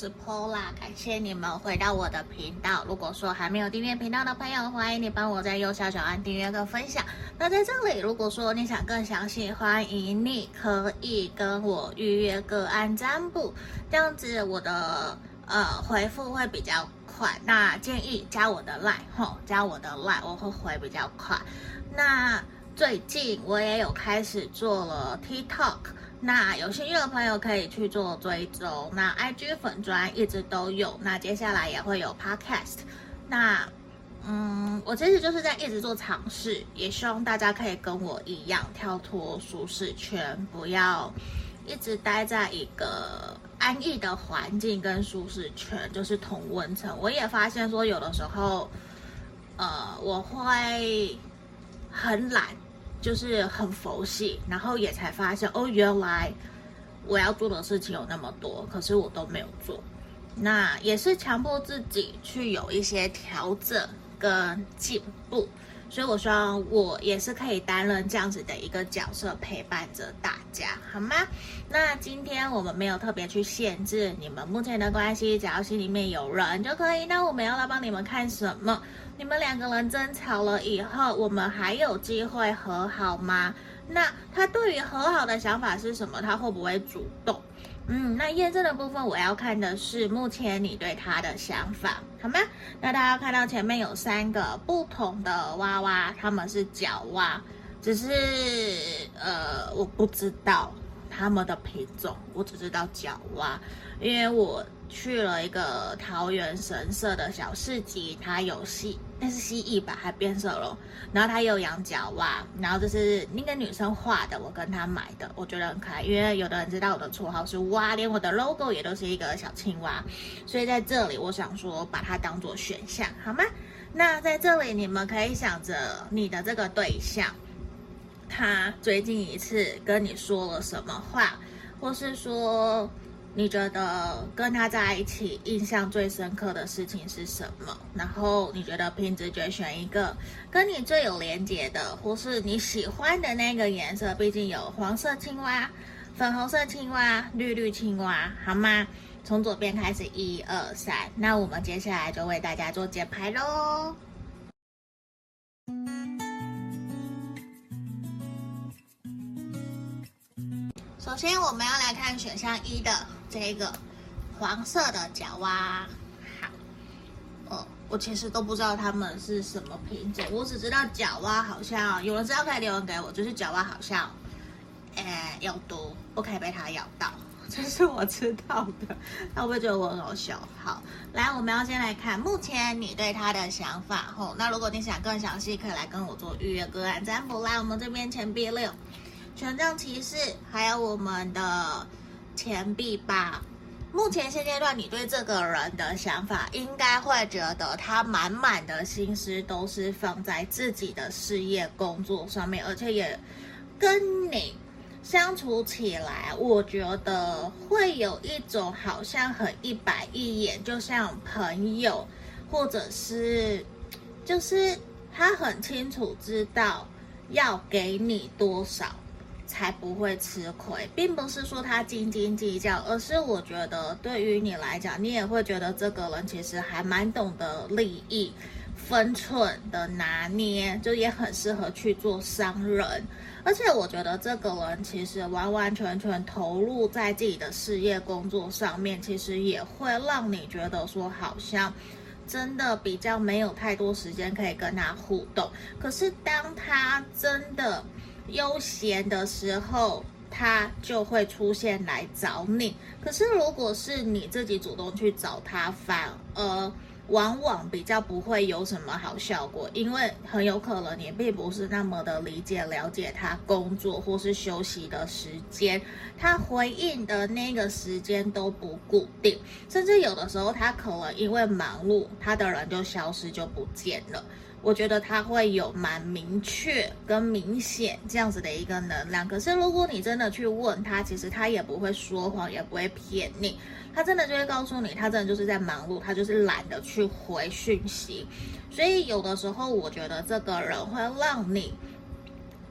是抛啦感谢你们回到我的频道。如果说还没有订阅频道的朋友，欢迎你帮我在右下角按订阅跟分享。那在这里，如果说你想更详细，欢迎你可以跟我预约个案占卜，这样子我的呃回复会比较快。那建议加我的 line 吼，加我的 line，我会回比较快。那最近我也有开始做了 TikTok。那有兴趣的朋友可以去做追踪，那 IG 粉专一直都有，那接下来也会有 Podcast。那嗯，我其实就是在一直做尝试，也希望大家可以跟我一样跳脱舒适圈，不要一直待在一个安逸的环境跟舒适圈，就是同温层。我也发现说，有的时候，呃，我会很懒。就是很佛系，然后也才发现哦，原来我要做的事情有那么多，可是我都没有做。那也是强迫自己去有一些调整跟进步，所以我希望我也是可以担任这样子的一个角色，陪伴着大家，好吗？那今天我们没有特别去限制你们目前的关系，只要心里面有人就可以。那我们要来帮你们看什么？你们两个人争吵了以后，我们还有机会和好吗？那他对于和好的想法是什么？他会不会主动？嗯，那验证的部分我要看的是目前你对他的想法，好吗？那大家看到前面有三个不同的娃娃，他们是角蛙，只是呃，我不知道他们的品种，我只知道角蛙，因为我去了一个桃园神社的小市集，它有蜥。那是蜥蜴吧，还变色了。然后它有养角蛙，然后这是那个女生画的，我跟她买的，我觉得很可爱。因为有的人知道我的绰号是蛙，连我的 logo 也都是一个小青蛙，所以在这里我想说把它当做选项，好吗？那在这里你们可以想着你的这个对象，他最近一次跟你说了什么话，或是说。你觉得跟他在一起印象最深刻的事情是什么？然后你觉得凭直觉选一个跟你最有连结的，或是你喜欢的那个颜色？毕竟有黄色青蛙、粉红色青蛙、绿绿青蛙，好吗？从左边开始，一二三。那我们接下来就为大家做解牌喽。首先，我们要来看选项一的这个黄色的角蛙。好，哦，我其实都不知道它们是什么品种，我只知道角蛙好像有人知道可以留言给我，就是角蛙好像，哎，有毒，不可以被它咬到，这是我知道的。那我会觉得我很好笑。好，来，我们要先来看目前你对它的想法。吼，那如果你想更详细，可以来跟我做预约个案占卜。来，我们这边钱币六。权杖骑士，还有我们的钱币吧。目前现阶段，你对这个人的想法，应该会觉得他满满的心思都是放在自己的事业工作上面，而且也跟你相处起来，我觉得会有一种好像很一板一眼，就像朋友，或者是就是他很清楚知道要给你多少。才不会吃亏，并不是说他斤斤计较，而是我觉得对于你来讲，你也会觉得这个人其实还蛮懂得利益分寸的拿捏，就也很适合去做商人。而且我觉得这个人其实完完全全投入在自己的事业工作上面，其实也会让你觉得说好像真的比较没有太多时间可以跟他互动。可是当他真的悠闲的时候，他就会出现来找你。可是，如果是你自己主动去找他，反而往往比较不会有什么好效果，因为很有可能你并不是那么的理解、了解他工作或是休息的时间，他回应的那个时间都不固定，甚至有的时候他可能因为忙碌，他的人就消失就不见了。我觉得他会有蛮明确跟明显这样子的一个能量，可是如果你真的去问他，其实他也不会说谎，也不会骗你，他真的就会告诉你，他真的就是在忙碌，他就是懒得去回讯息，所以有的时候我觉得这个人会让你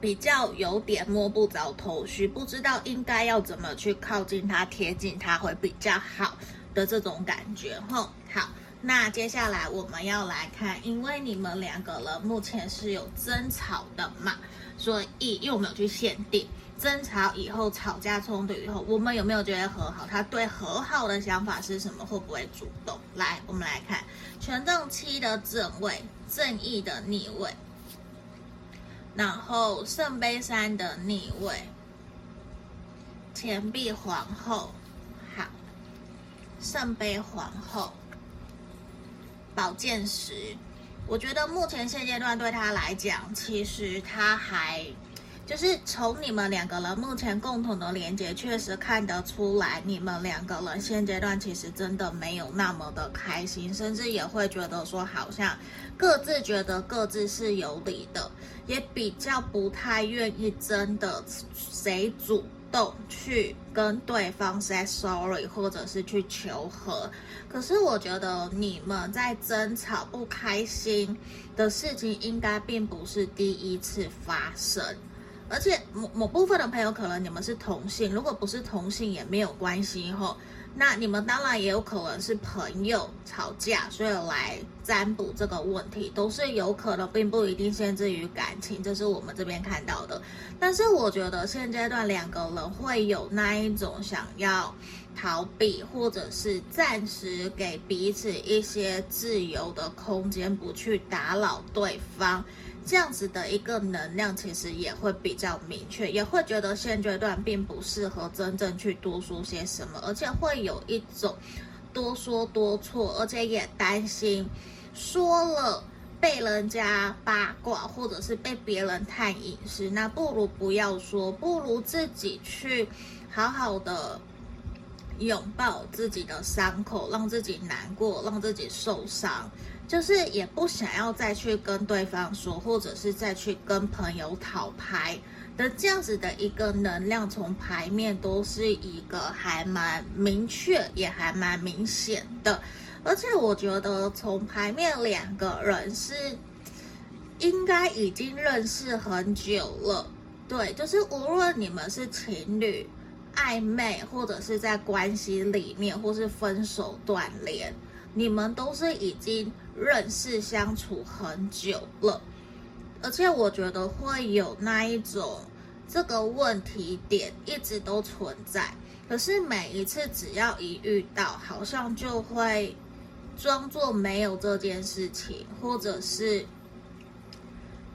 比较有点摸不着头绪，不知道应该要怎么去靠近他、贴近他会比较好。的这种感觉。吼，好，那接下来我们要来看，因为你们两个人目前是有争吵的嘛，所以因为我们有去限定。争吵以后，吵架冲突以后，我们有没有觉得和好？他对和好的想法是什么？会不会主动？来，我们来看权杖七的正位，正义的逆位，然后圣杯三的逆位，钱币皇后，好，圣杯皇后，宝剑十。我觉得目前现阶段对他来讲，其实他还。就是从你们两个人目前共同的连接，确实看得出来，你们两个人现阶段其实真的没有那么的开心，甚至也会觉得说，好像各自觉得各自是有理的，也比较不太愿意真的谁主动去跟对方 say sorry，或者是去求和。可是我觉得你们在争吵不开心的事情，应该并不是第一次发生。而且某某部分的朋友可能你们是同性，如果不是同性也没有关系吼。那你们当然也有可能是朋友吵架，所以来占卜这个问题都是有可能，并不一定限制于感情，这是我们这边看到的。但是我觉得现阶段两个人会有那一种想要逃避，或者是暂时给彼此一些自由的空间，不去打扰对方。这样子的一个能量，其实也会比较明确，也会觉得现阶段并不适合真正去多说些什么，而且会有一种多说多错，而且也担心说了被人家八卦，或者是被别人探隐私，那不如不要说，不如自己去好好的拥抱自己的伤口，让自己难过，让自己受伤。就是也不想要再去跟对方说，或者是再去跟朋友讨牌的这样子的一个能量，从牌面都是一个还蛮明确，也还蛮明显的。而且我觉得从牌面两个人是应该已经认识很久了，对，就是无论你们是情侣、暧昧，或者是在关系里面，或是分手断联。你们都是已经认识相处很久了，而且我觉得会有那一种这个问题点一直都存在，可是每一次只要一遇到，好像就会装作没有这件事情，或者是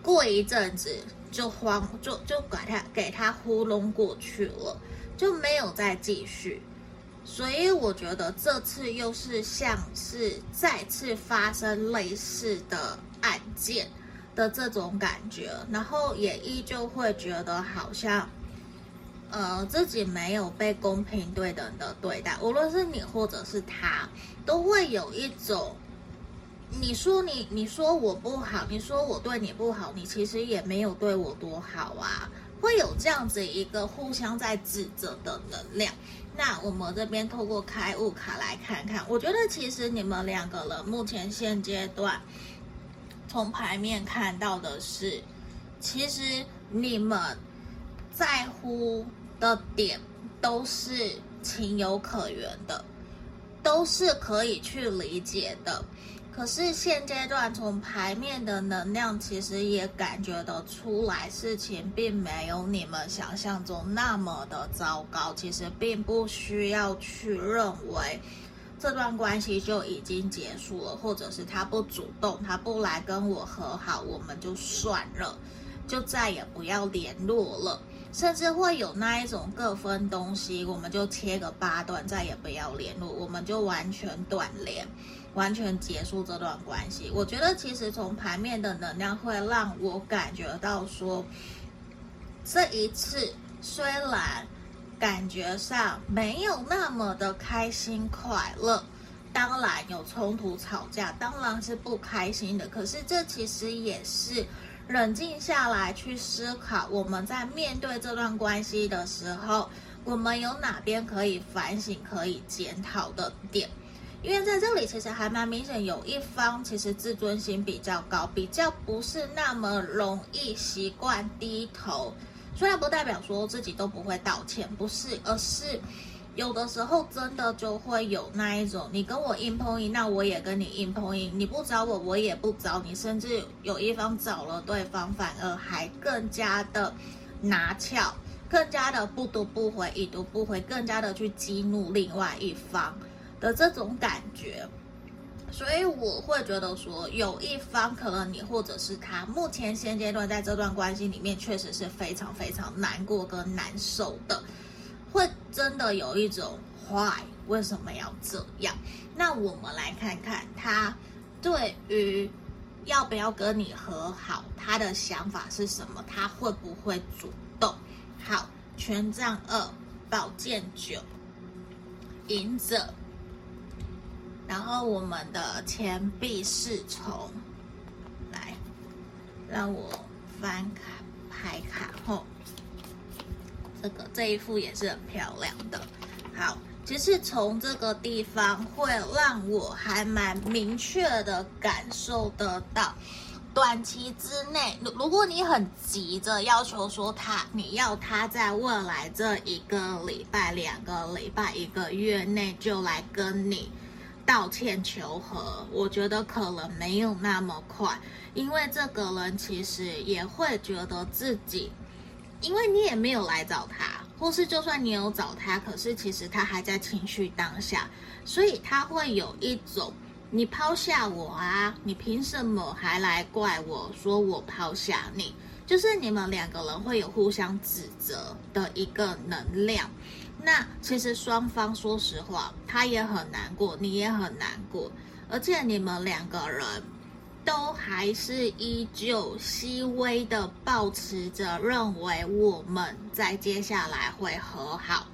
过一阵子就慌，就就给他给他糊弄过去了，就没有再继续。所以我觉得这次又是像是再次发生类似的案件的这种感觉，然后也依旧会觉得好像，呃，自己没有被公平对等的对待，无论是你或者是他，都会有一种，你说你你说我不好，你说我对你不好，你其实也没有对我多好啊，会有这样子一个互相在指责的能量。那我们这边透过开悟卡来看看，我觉得其实你们两个人目前现阶段从牌面看到的是，其实你们在乎的点都是情有可原的，都是可以去理解的。可是现阶段从牌面的能量，其实也感觉得出来，事情并没有你们想象中那么的糟糕。其实并不需要去认为这段关系就已经结束了，或者是他不主动，他不来跟我和好，我们就算了，就再也不要联络了。甚至会有那一种各分东西，我们就切个八段，再也不要联络，我们就完全断联。完全结束这段关系，我觉得其实从牌面的能量会让我感觉到说，这一次虽然感觉上没有那么的开心快乐，当然有冲突吵架，当然是不开心的。可是这其实也是冷静下来去思考，我们在面对这段关系的时候，我们有哪边可以反省、可以检讨的点。因为在这里其实还蛮明显，有一方其实自尊心比较高，比较不是那么容易习惯低头。虽然不代表说自己都不会道歉，不是，而是有的时候真的就会有那一种，你跟我硬碰硬，那我也跟你硬碰硬，你不找我，我也不找你，甚至有一方找了对方，反而还更加的拿翘，更加的不读不回，已读不回，更加的去激怒另外一方的这种感觉。所以我会觉得说，有一方可能你或者是他，目前现阶段在这段关系里面，确实是非常非常难过跟难受的，会真的有一种 why 为什么要这样？那我们来看看他对于要不要跟你和好，他的想法是什么？他会不会主动？好，权杖二，宝剑九，隐者。然后我们的钱币侍从，来，让我翻卡牌卡后，这个这一副也是很漂亮的。好，其实从这个地方会让我还蛮明确的感受得到，短期之内，如如果你很急着要求说他，你要他在未来这一个礼拜、两个礼拜、一个月内就来跟你。道歉求和，我觉得可能没有那么快，因为这个人其实也会觉得自己，因为你也没有来找他，或是就算你有找他，可是其实他还在情绪当下，所以他会有一种你抛下我啊，你凭什么还来怪我说我抛下你？就是你们两个人会有互相指责的一个能量。那其实双方说实话，他也很难过，你也很难过，而且你们两个人都还是依旧细微的抱持着认为我们在接下来会和好，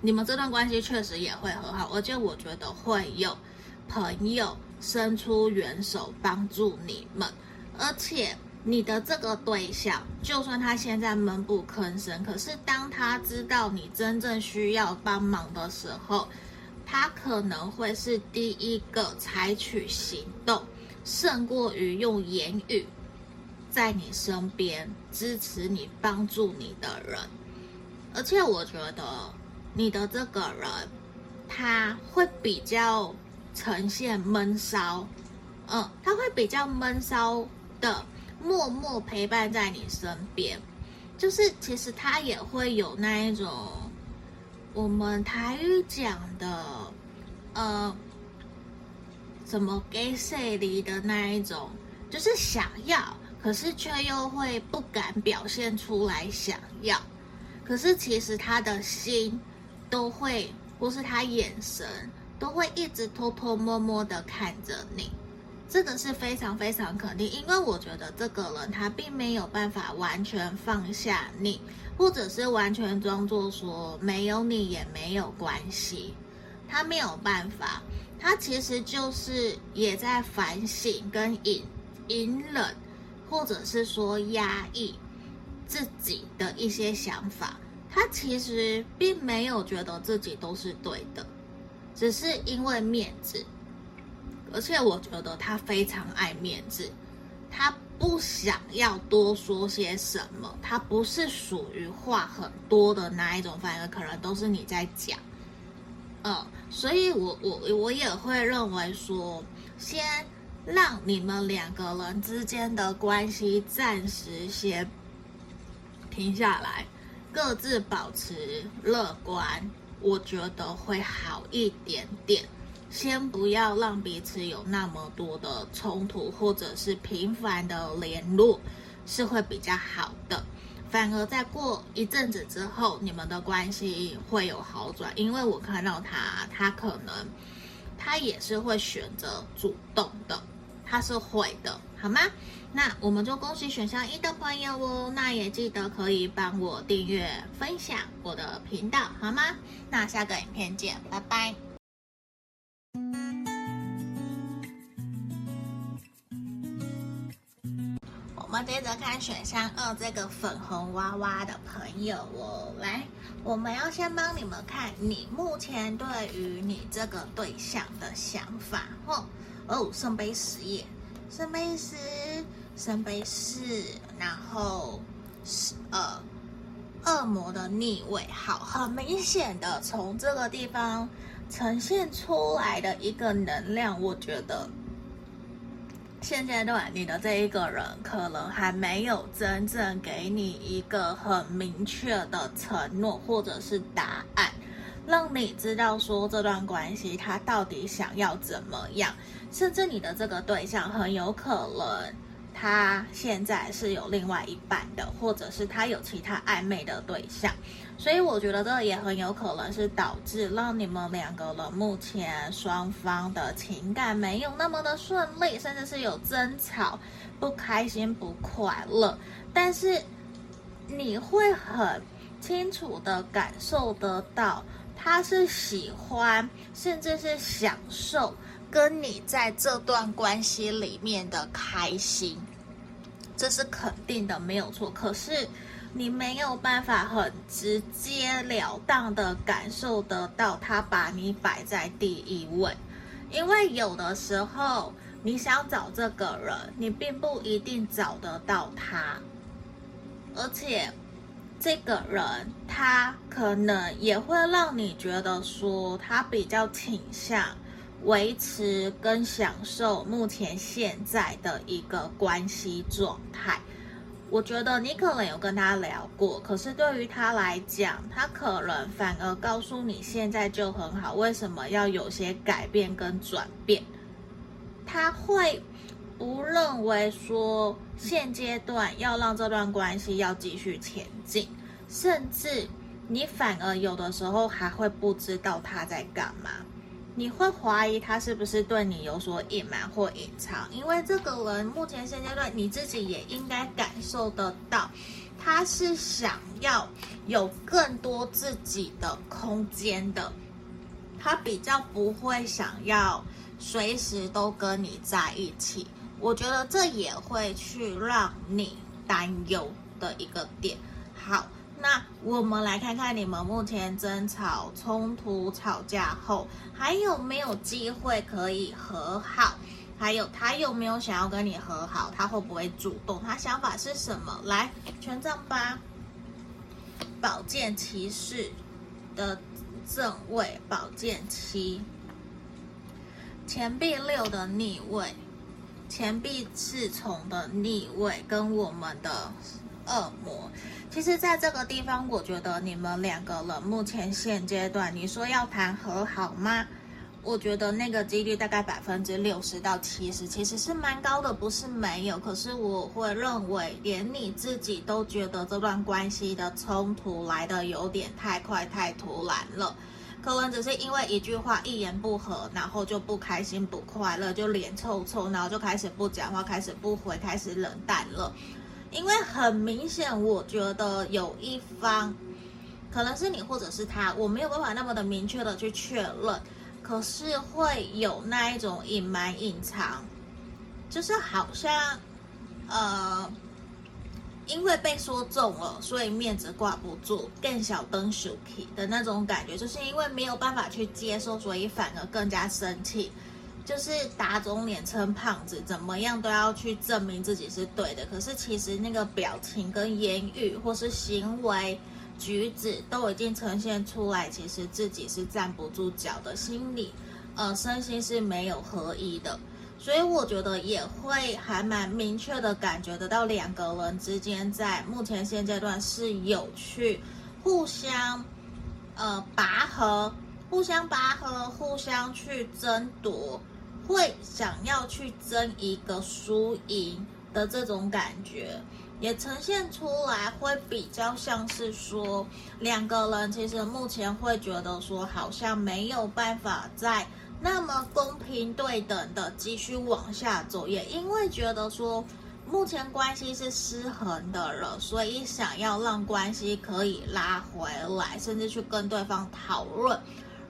你们这段关系确实也会和好，而且我觉得会有朋友伸出援手帮助你们，而且。你的这个对象，就算他现在闷不吭声，可是当他知道你真正需要帮忙的时候，他可能会是第一个采取行动，胜过于用言语在你身边支持你、帮助你的人。而且我觉得你的这个人，他会比较呈现闷骚，嗯，他会比较闷骚的。默默陪伴在你身边，就是其实他也会有那一种我们台语讲的，呃，什么给谁离的那一种，就是想要，可是却又会不敢表现出来想要，可是其实他的心都会，或是他眼神都会一直偷偷摸摸的看着你。这个是非常非常肯定，因为我觉得这个人他并没有办法完全放下你，或者是完全装作说没有你也没有关系，他没有办法，他其实就是也在反省跟隐隐忍，或者是说压抑自己的一些想法，他其实并没有觉得自己都是对的，只是因为面子。而且我觉得他非常爱面子，他不想要多说些什么，他不是属于话很多的那一种，反而可能都是你在讲，嗯，所以我我我也会认为说，先让你们两个人之间的关系暂时先停下来，各自保持乐观，我觉得会好一点点。先不要让彼此有那么多的冲突，或者是频繁的联络，是会比较好的。反而在过一阵子之后，你们的关系会有好转，因为我看到他，他可能他也是会选择主动的，他是会的，好吗？那我们就恭喜选项一的朋友哦，那也记得可以帮我订阅、分享我的频道，好吗？那下个影片见，拜拜。我们接着看选项二这个粉红娃娃的朋友哦，来，我们要先帮你们看你目前对于你这个对象的想法哦。哦，圣杯十耶，圣杯十，圣杯四，然后十二，二恶魔的逆位，好，很明显的从这个地方呈现出来的一个能量，我觉得现阶段你的这一个人可能还没有真正给你一个很明确的承诺或者是答案，让你知道说这段关系他到底想要怎么样，甚至你的这个对象很有可能。他现在是有另外一半的，或者是他有其他暧昧的对象，所以我觉得这也很有可能是导致让你们两个人目前双方的情感没有那么的顺利，甚至是有争吵、不开心、不快乐。但是你会很清楚的感受得到，他是喜欢，甚至是享受。跟你在这段关系里面的开心，这是肯定的，没有错。可是你没有办法很直截了当的感受得到他把你摆在第一位，因为有的时候你想找这个人，你并不一定找得到他，而且这个人他可能也会让你觉得说他比较倾向。维持跟享受目前现在的一个关系状态，我觉得你可能有跟他聊过，可是对于他来讲，他可能反而告诉你现在就很好，为什么要有些改变跟转变？他会不认为说现阶段要让这段关系要继续前进，甚至你反而有的时候还会不知道他在干嘛。你会怀疑他是不是对你有所隐瞒或隐藏，因为这个人目前现阶段你自己也应该感受得到，他是想要有更多自己的空间的，他比较不会想要随时都跟你在一起。我觉得这也会去让你担忧的一个点。好。那我们来看看你们目前争吵、冲突、吵架后，还有没有机会可以和好？还有他有没有想要跟你和好？他会不会主动？他想法是什么？来，权杖八，宝剑骑士的正位，宝剑七，钱币六的逆位，钱币侍从的逆位，跟我们的恶魔。其实，在这个地方，我觉得你们两个人目前现阶段，你说要谈和好吗？我觉得那个几率大概百分之六十到七十，其实是蛮高的，不是没有。可是我会认为，连你自己都觉得这段关系的冲突来得有点太快、太突然了。可能只是因为一句话、一言不合，然后就不开心、不快乐，就脸臭臭，然后就开始不讲话，开始不回，开始冷淡了。因为很明显，我觉得有一方可能是你，或者是他，我没有办法那么的明确的去确认，可是会有那一种隐瞒、隐藏，就是好像呃，因为被说中了，所以面子挂不住，更小灯 shuki 的那种感觉，就是因为没有办法去接受，所以反而更加生气。就是打肿脸充胖子，怎么样都要去证明自己是对的。可是其实那个表情跟言语或是行为举止都已经呈现出来，其实自己是站不住脚的，心理呃身心是没有合一的。所以我觉得也会还蛮明确的感觉得到两个人之间在目前现阶段是有去互相呃拔河、互相拔河、互相去争夺。会想要去争一个输赢的这种感觉，也呈现出来，会比较像是说两个人其实目前会觉得说好像没有办法再那么公平对等的继续往下走，也因为觉得说目前关系是失衡的了，所以想要让关系可以拉回来，甚至去跟对方讨论。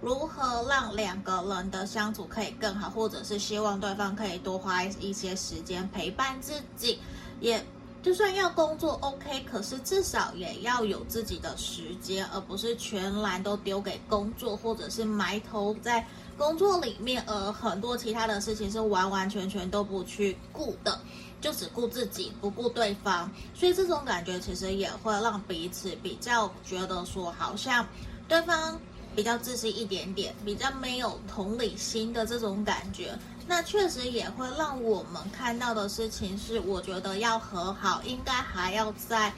如何让两个人的相处可以更好，或者是希望对方可以多花一些时间陪伴自己，也就算要工作 OK，可是至少也要有自己的时间，而不是全然都丢给工作，或者是埋头在工作里面，而很多其他的事情是完完全全都不去顾的。就只顾自己不顾对方，所以这种感觉其实也会让彼此比较觉得说，好像对方比较自私一点点，比较没有同理心的这种感觉。那确实也会让我们看到的事情是，我觉得要和好，应该还要在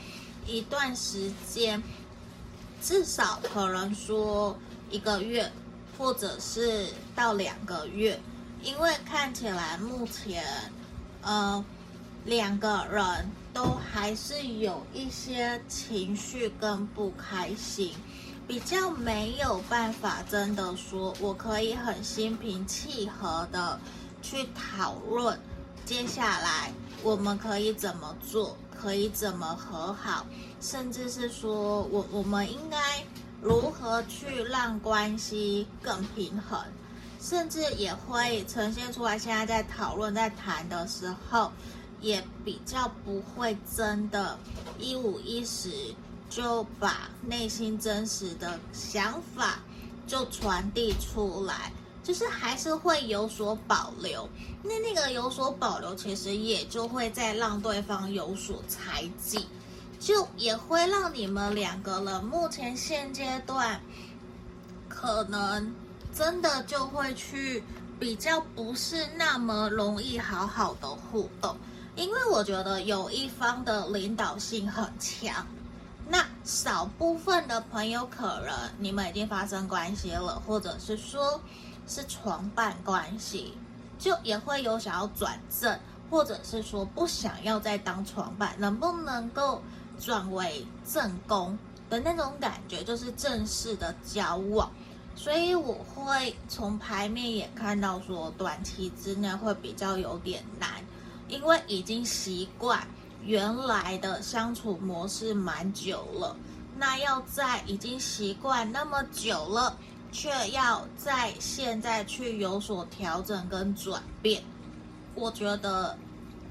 一段时间，至少可能说一个月，或者是到两个月，因为看起来目前，呃。两个人都还是有一些情绪跟不开心，比较没有办法真的说，我可以很心平气和的去讨论接下来我们可以怎么做，可以怎么和好，甚至是说我我们应该如何去让关系更平衡，甚至也会呈现出来。现在在讨论在谈的时候。也比较不会真的，一五一十就把内心真实的想法就传递出来，就是还是会有所保留。那那个有所保留，其实也就会再让对方有所猜忌，就也会让你们两个人目前现阶段可能真的就会去比较不是那么容易好好的互动。因为我觉得有一方的领导性很强，那少部分的朋友可能你们已经发生关系了，或者是说是床伴关系，就也会有想要转正，或者是说不想要再当床伴，能不能够转为正宫的那种感觉，就是正式的交往。所以我会从牌面也看到说，短期之内会比较有点难。因为已经习惯原来的相处模式蛮久了，那要在已经习惯那么久了，却要在现在去有所调整跟转变，我觉得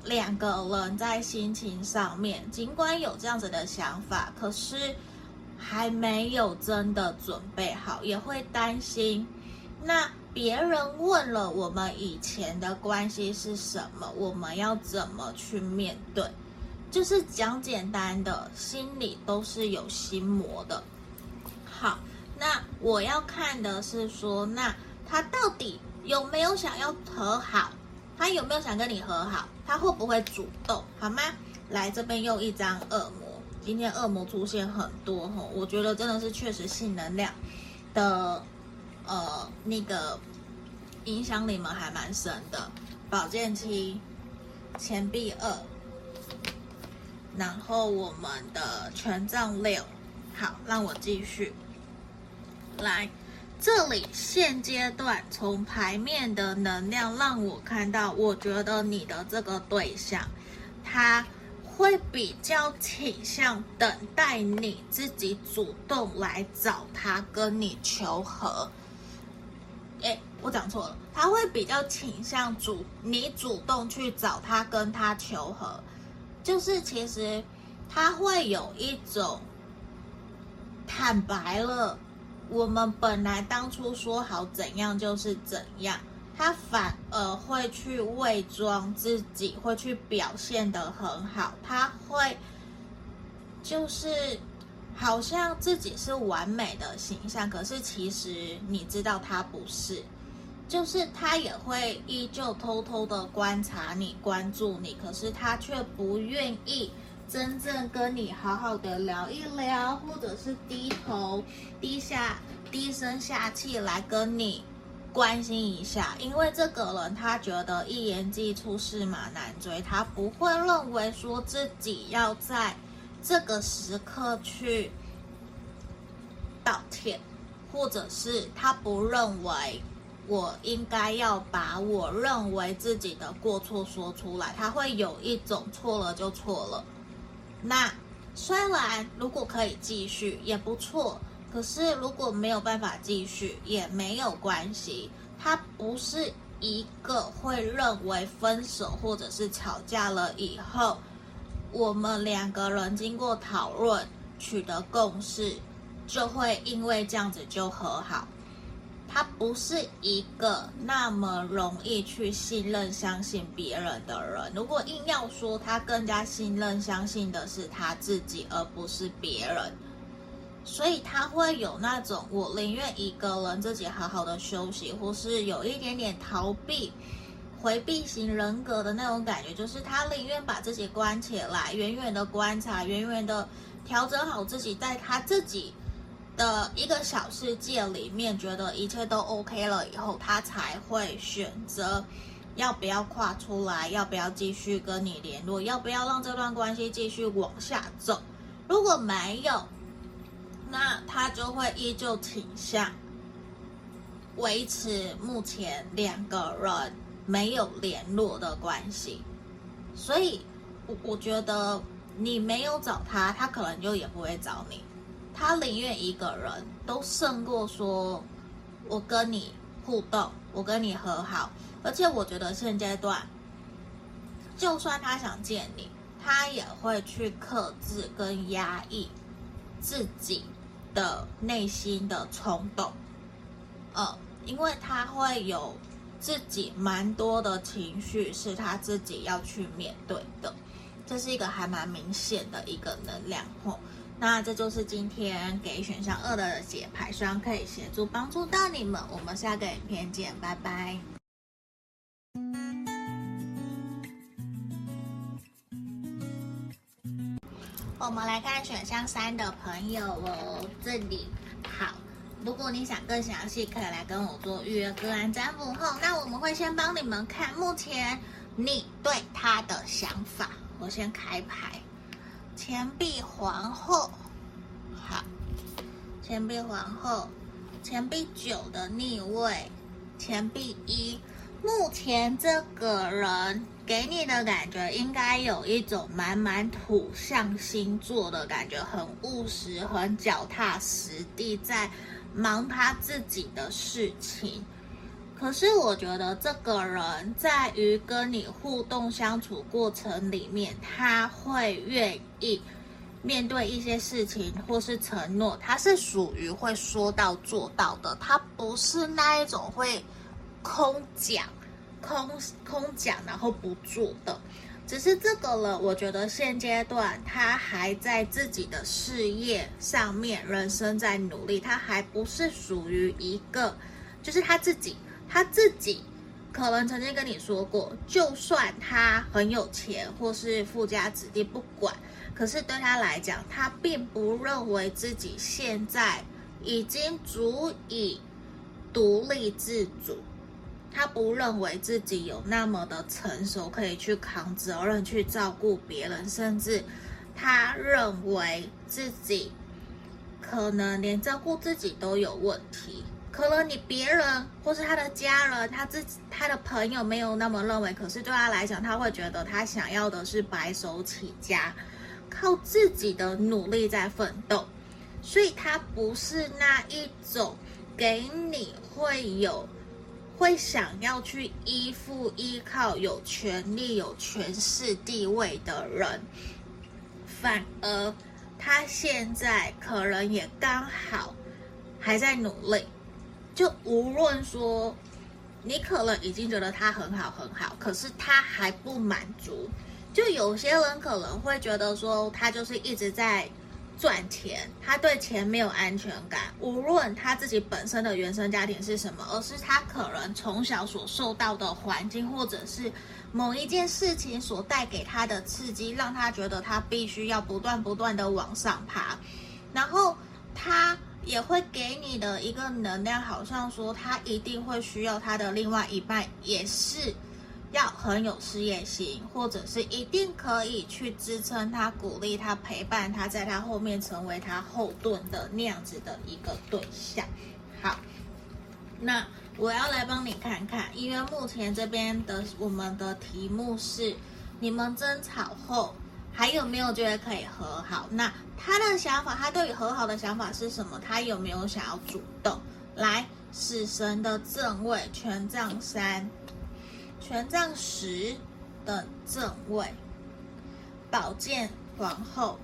两个人在心情上面，尽管有这样子的想法，可是还没有真的准备好，也会担心。那。别人问了我们以前的关系是什么，我们要怎么去面对？就是讲简单的，心里都是有心魔的。好，那我要看的是说，那他到底有没有想要和好？他有没有想跟你和好？他会不会主动？好吗？来这边用一张恶魔，今天恶魔出现很多吼，我觉得真的是确实性能量的。呃，那个影响你们还蛮深的，宝剑七，钱币二，然后我们的权杖六，好，让我继续来。这里现阶段从牌面的能量让我看到，我觉得你的这个对象，他会比较倾向等待你自己主动来找他，跟你求和。哎，我讲错了，他会比较倾向主你主动去找他，跟他求和，就是其实他会有一种坦白了，我们本来当初说好怎样就是怎样，他反而会去伪装自己，会去表现的很好，他会就是。好像自己是完美的形象，可是其实你知道他不是，就是他也会依旧偷偷的观察你、关注你，可是他却不愿意真正跟你好好的聊一聊，或者是低头、低下、低声下气来跟你关心一下，因为这个人他觉得一言既出，驷马难追，他不会认为说自己要在。这个时刻去道歉，或者是他不认为我应该要把我认为自己的过错说出来，他会有一种错了就错了。那虽然如果可以继续也不错，可是如果没有办法继续也没有关系。他不是一个会认为分手或者是吵架了以后。我们两个人经过讨论取得共识，就会因为这样子就和好。他不是一个那么容易去信任、相信别人的人。如果硬要说，他更加信任、相信的是他自己，而不是别人。所以他会有那种我宁愿一个人自己好好的休息，或是有一点点逃避、回避型人格的那种感觉，就是他宁愿把自己关起来，远远的观察，远远的调整好自己，在他自己。的一个小世界里面，觉得一切都 OK 了以后，他才会选择要不要跨出来，要不要继续跟你联络，要不要让这段关系继续往下走。如果没有，那他就会依旧倾向维持目前两个人没有联络的关系。所以，我我觉得你没有找他，他可能就也不会找你。他宁愿一个人都胜过说，我跟你互动，我跟你和好。而且我觉得现阶段，就算他想见你，他也会去克制跟压抑自己的内心的冲动。呃，因为他会有自己蛮多的情绪是他自己要去面对的，这是一个还蛮明显的一个能量吼。那这就是今天给选项二的解牌，希望可以协助帮助到你们。我们下个影片见，拜拜。我们来看选项三的朋友哦，这里好。如果你想更详细，可以来跟我做预约个案占卜后，那我们会先帮你们看目前你对他的想法。我先开牌。钱币皇后，好，钱币皇后，钱币九的逆位，钱币一。目前这个人给你的感觉，应该有一种满满土象星座的感觉，很务实，很脚踏实地，在忙他自己的事情。可是我觉得这个人在于跟你互动相处过程里面，他会愿意面对一些事情或是承诺，他是属于会说到做到的，他不是那一种会空讲、空空讲然后不做的。只是这个人，我觉得现阶段他还在自己的事业上面，人生在努力，他还不是属于一个，就是他自己。他自己可能曾经跟你说过，就算他很有钱或是富家子弟，不管，可是对他来讲，他并不认为自己现在已经足以独立自主，他不认为自己有那么的成熟，可以去扛责任、去照顾别人，甚至他认为自己可能连照顾自己都有问题。可能你别人或是他的家人，他自己他的朋友没有那么认为，可是对他来讲，他会觉得他想要的是白手起家，靠自己的努力在奋斗，所以他不是那一种给你会有会想要去依附、依靠、有权力、有权势地位的人，反而他现在可能也刚好还在努力。就无论说，你可能已经觉得他很好很好，可是他还不满足。就有些人可能会觉得说，他就是一直在赚钱，他对钱没有安全感。无论他自己本身的原生家庭是什么，而是他可能从小所受到的环境，或者是某一件事情所带给他的刺激，让他觉得他必须要不断不断的往上爬，然后他。也会给你的一个能量，好像说他一定会需要他的另外一半，也是要很有事业心，或者是一定可以去支撑他、鼓励他、陪伴他，在他后面成为他后盾的那样子的一个对象。好，那我要来帮你看看，因为目前这边的我们的题目是你们争吵后。还有没有觉得可以和好？那他的想法，他对于和好的想法是什么？他有没有想要主动？来，死神的正位，权杖三，权杖十的正位，宝剑皇后，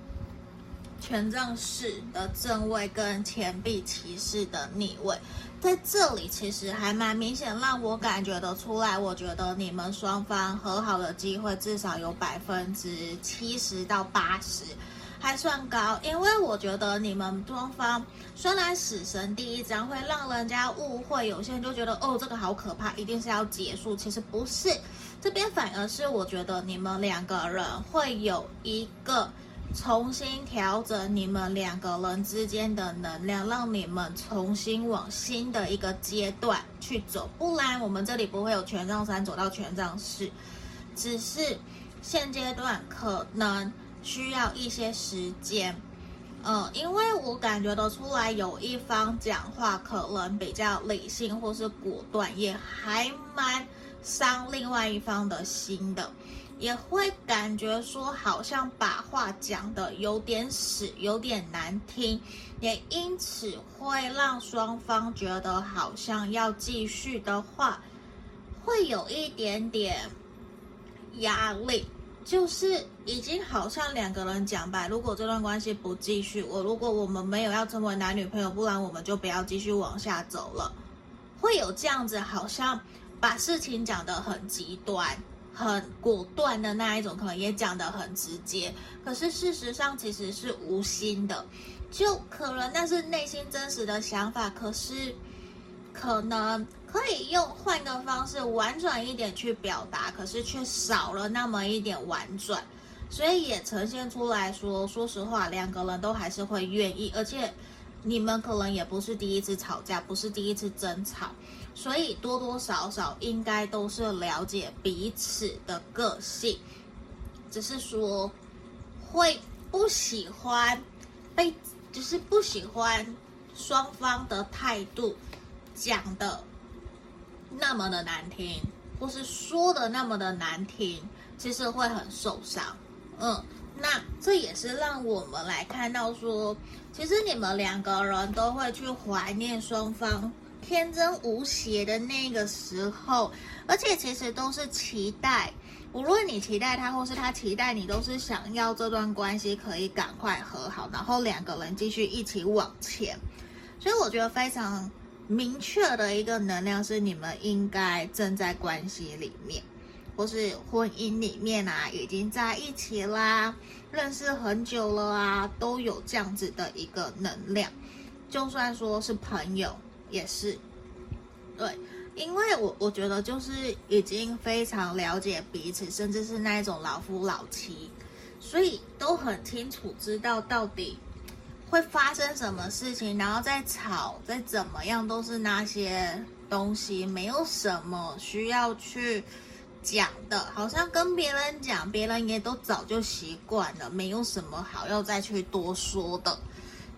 权杖四的正位跟钱币骑士的逆位，在这里其实还蛮明显，让我感觉得出来。我觉得你们双方和好的机会至少有百分之七十到八十，还算高。因为我觉得你们双方虽然死神第一张会让人家误会，有些人就觉得哦，这个好可怕，一定是要结束。其实不是，这边反而是我觉得你们两个人会有一个。重新调整你们两个人之间的能量，让你们重新往新的一个阶段去走。不然，我们这里不会有权杖三走到权杖四，只是现阶段可能需要一些时间。嗯，因为我感觉得出来，有一方讲话可能比较理性或是果断，也还蛮伤另外一方的心的。也会感觉说，好像把话讲的有点死，有点难听，也因此会让双方觉得好像要继续的话，会有一点点压力。就是已经好像两个人讲白，如果这段关系不继续，我如果我们没有要成为男女朋友，不然我们就不要继续往下走了。会有这样子，好像把事情讲得很极端。很果断的那一种，可能也讲得很直接，可是事实上其实是无心的，就可能那是内心真实的想法，可是可能可以用换个方式婉转一点去表达，可是却少了那么一点婉转，所以也呈现出来说，说实话，两个人都还是会愿意，而且你们可能也不是第一次吵架，不是第一次争吵。所以多多少少应该都是了解彼此的个性，只是说会不喜欢被，就是不喜欢双方的态度讲的那么的难听，或是说的那么的难听，其实会很受伤。嗯，那这也是让我们来看到说，其实你们两个人都会去怀念双方。天真无邪的那个时候，而且其实都是期待，无论你期待他或是他期待你，都是想要这段关系可以赶快和好，然后两个人继续一起往前。所以我觉得非常明确的一个能量是，你们应该正在关系里面，或是婚姻里面啊，已经在一起啦，认识很久了啊，都有这样子的一个能量。就算说是朋友。也是，对，因为我我觉得就是已经非常了解彼此，甚至是那一种老夫老妻，所以都很清楚知道到底会发生什么事情，然后再吵再怎么样都是那些东西，没有什么需要去讲的，好像跟别人讲，别人也都早就习惯了，没有什么好要再去多说的，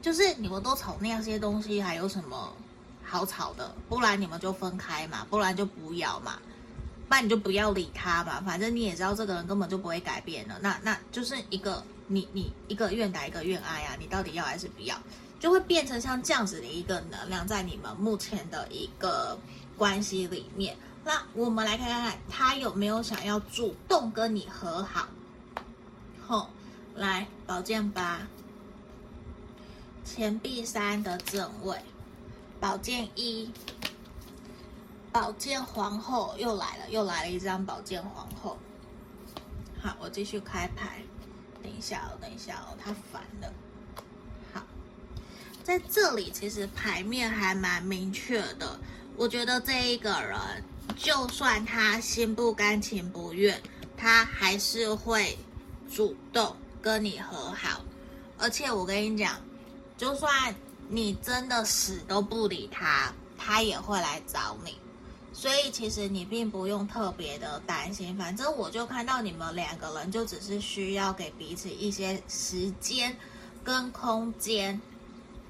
就是你们都吵那些东西，还有什么？好吵的，不然你们就分开嘛，不然就不要嘛，不然你就不要理他嘛，反正你也知道这个人根本就不会改变了，那那就是一个你你一个愿打一个愿挨啊，你到底要还是不要，就会变成像这样子的一个能量在你们目前的一个关系里面。那我们来看看看他有没有想要主动跟你和好。吼，来宝剑八，钱币三的正位。宝剑一，宝剑皇后又来了，又来了一张宝剑皇后。好，我继续开牌。等一下哦，等一下哦，他烦了。好，在这里其实牌面还蛮明确的。我觉得这一个人，就算他心不甘情不愿，他还是会主动跟你和好。而且我跟你讲，就算。你真的死都不理他，他也会来找你，所以其实你并不用特别的担心。反正我就看到你们两个人就只是需要给彼此一些时间跟空间，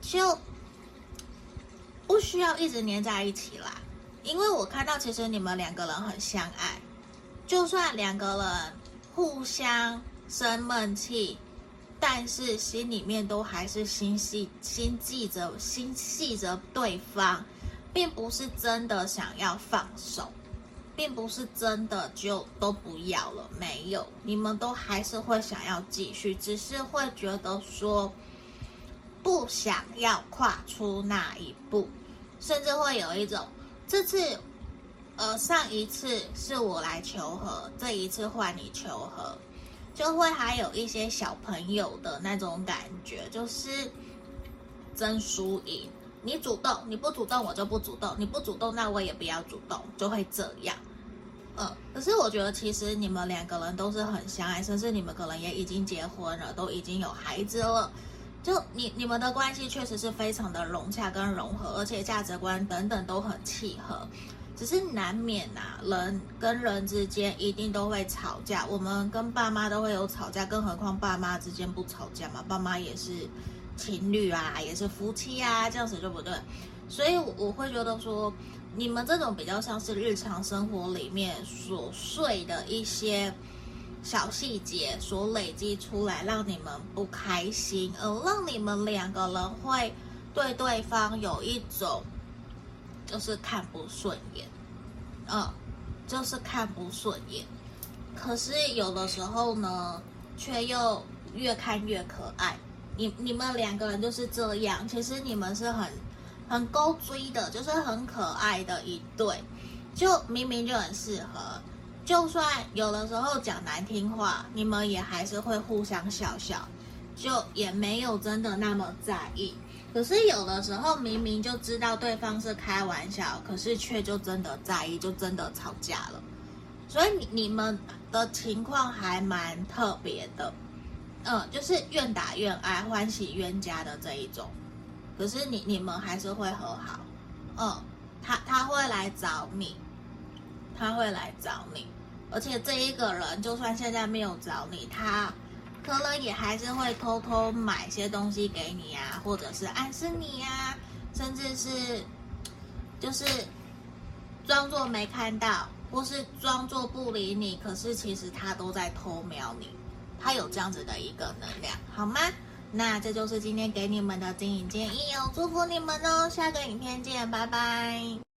就不需要一直黏在一起啦。因为我看到其实你们两个人很相爱，就算两个人互相生闷气。但是心里面都还是心系、心记着、心系着对方，并不是真的想要放手，并不是真的就都不要了。没有，你们都还是会想要继续，只是会觉得说，不想要跨出那一步，甚至会有一种这次，呃，上一次是我来求和，这一次换你求和，就会还有一些小朋友的那种感觉，就是争输赢。你主动，你不主动，我就不主动；你不主动，那我也不要主动，就会这样。嗯，可是我觉得其实你们两个人都是很相爱，甚至你们可能也已经结婚了，都已经有孩子了。就你你们的关系确实是非常的融洽跟融合，而且价值观等等都很契合。只是难免呐、啊，人跟人之间一定都会吵架。我们跟爸妈都会有吵架，更何况爸妈之间不吵架嘛？爸妈也是。情侣啊，也是夫妻啊，这样子对不对？所以我会觉得说，你们这种比较像是日常生活里面琐碎的一些小细节所累积出来，让你们不开心，而让你们两个人会对对方有一种就是看不顺眼，嗯，就是看不顺眼。可是有的时候呢，却又越看越可爱。你你们两个人就是这样，其实你们是很很勾追的，就是很可爱的一对，就明明就很适合，就算有的时候讲难听话，你们也还是会互相笑笑，就也没有真的那么在意。可是有的时候明明就知道对方是开玩笑，可是却就真的在意，就真的吵架了。所以你你们的情况还蛮特别的。嗯，就是愿打愿挨，欢喜冤家的这一种，可是你你们还是会和好。嗯，他他会来找你，他会来找你，而且这一个人就算现在没有找你，他可能也还是会偷偷买些东西给你啊，或者是暗示你呀，甚至是就是装作没看到，或是装作不理你，可是其实他都在偷瞄你。他有这样子的一个能量，好吗？那这就是今天给你们的经营建议哦，祝福你们哦，下个影片见，拜拜。